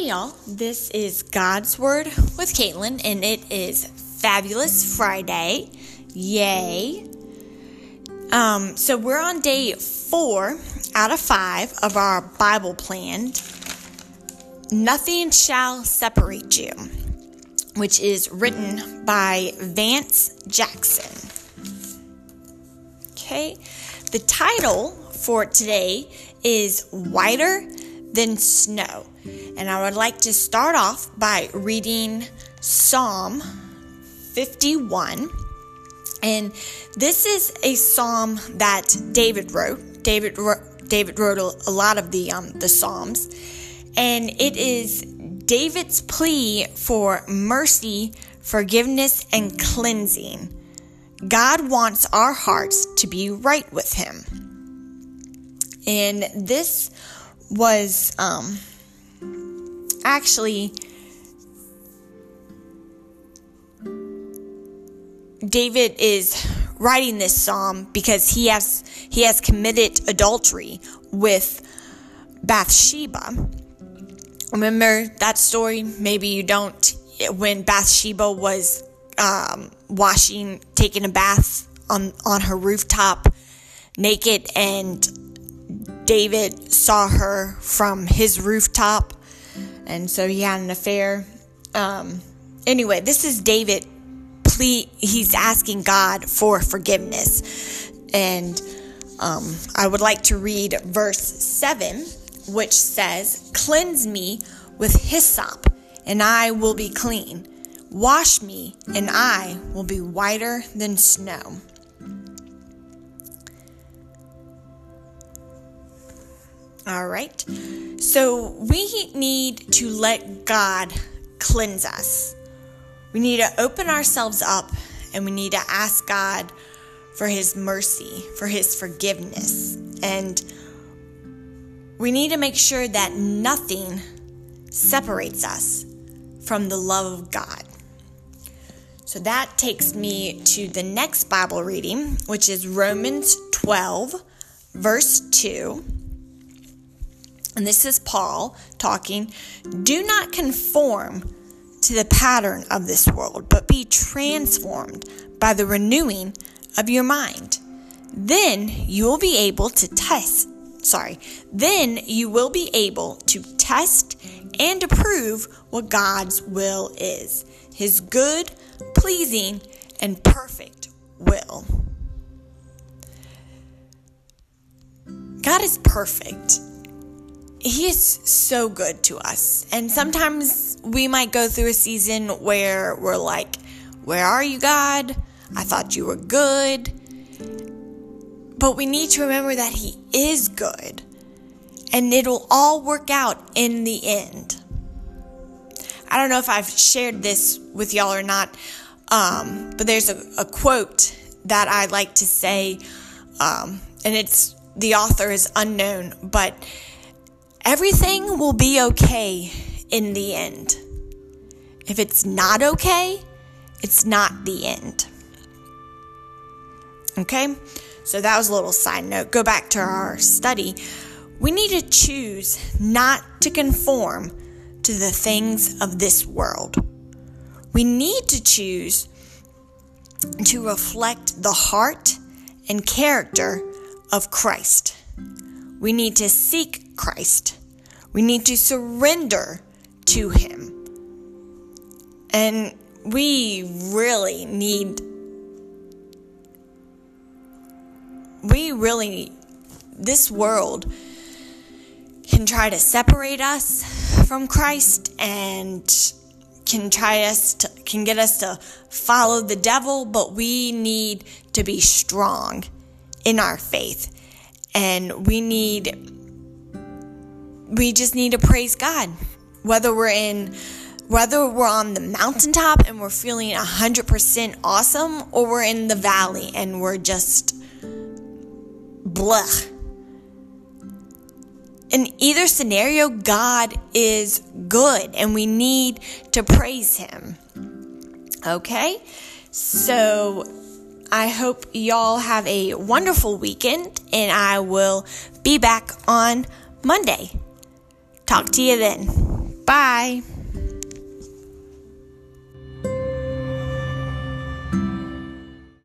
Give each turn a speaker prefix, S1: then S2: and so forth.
S1: Hey y'all, this is God's Word with Caitlin, and it is Fabulous Friday. Yay! Um, so we're on day four out of five of our Bible plan. Nothing shall separate you, which is written by Vance Jackson. Okay, the title for today is Whiter than snow. And I would like to start off by reading Psalm 51. And this is a psalm that David wrote. David wrote, David wrote a, lot of the um, the psalms, and it is David's plea for mercy, forgiveness, and cleansing. God wants our hearts to be right with Him. And this was um, actually David is writing this psalm because he has he has committed adultery with Bathsheba. Remember that story? Maybe you don't. When Bathsheba was um, washing, taking a bath on on her rooftop, naked, and David saw her from his rooftop, and so he had an affair. Um, anyway, this is David. He's asking God for forgiveness, and um, I would like to read verse seven, which says, "Cleanse me with hyssop, and I will be clean. Wash me, and I will be whiter than snow." All right. So we need to let God cleanse us. We need to open ourselves up and we need to ask God for His mercy, for His forgiveness. And we need to make sure that nothing separates us from the love of God. So that takes me to the next Bible reading, which is Romans 12, verse 2 and this is Paul talking, do not conform to the pattern of this world, but be transformed by the renewing of your mind. Then you will be able to test, sorry, then you will be able to test and approve what God's will is his good, pleasing, and perfect will. God is perfect he is so good to us. And sometimes we might go through a season where we're like, Where are you, God? I thought you were good. But we need to remember that He is good. And it'll all work out in the end. I don't know if I've shared this with y'all or not, um, but there's a, a, quote that I like to say, um, and it's the author is unknown, but everything will be okay in the end. If it's not okay, it's not the end. Okay? So that was a little side note. Go back to our study. We need to choose not to conform to the things of this world. We need to choose to reflect the heart and character of Christ. We need to seek Christ. We need to surrender to Him. And we really need, we really, this world can try to separate us from Christ and can try us to, can get us to follow the devil, but we need to be strong in our faith and we need we just need to praise God. Whether we're in whether we're on the mountaintop and we're feeling 100% awesome or we're in the valley and we're just blah. In either scenario God is good and we need to praise him. Okay? So I hope y'all have a wonderful weekend, and I will be back on Monday. Talk to you then. Bye.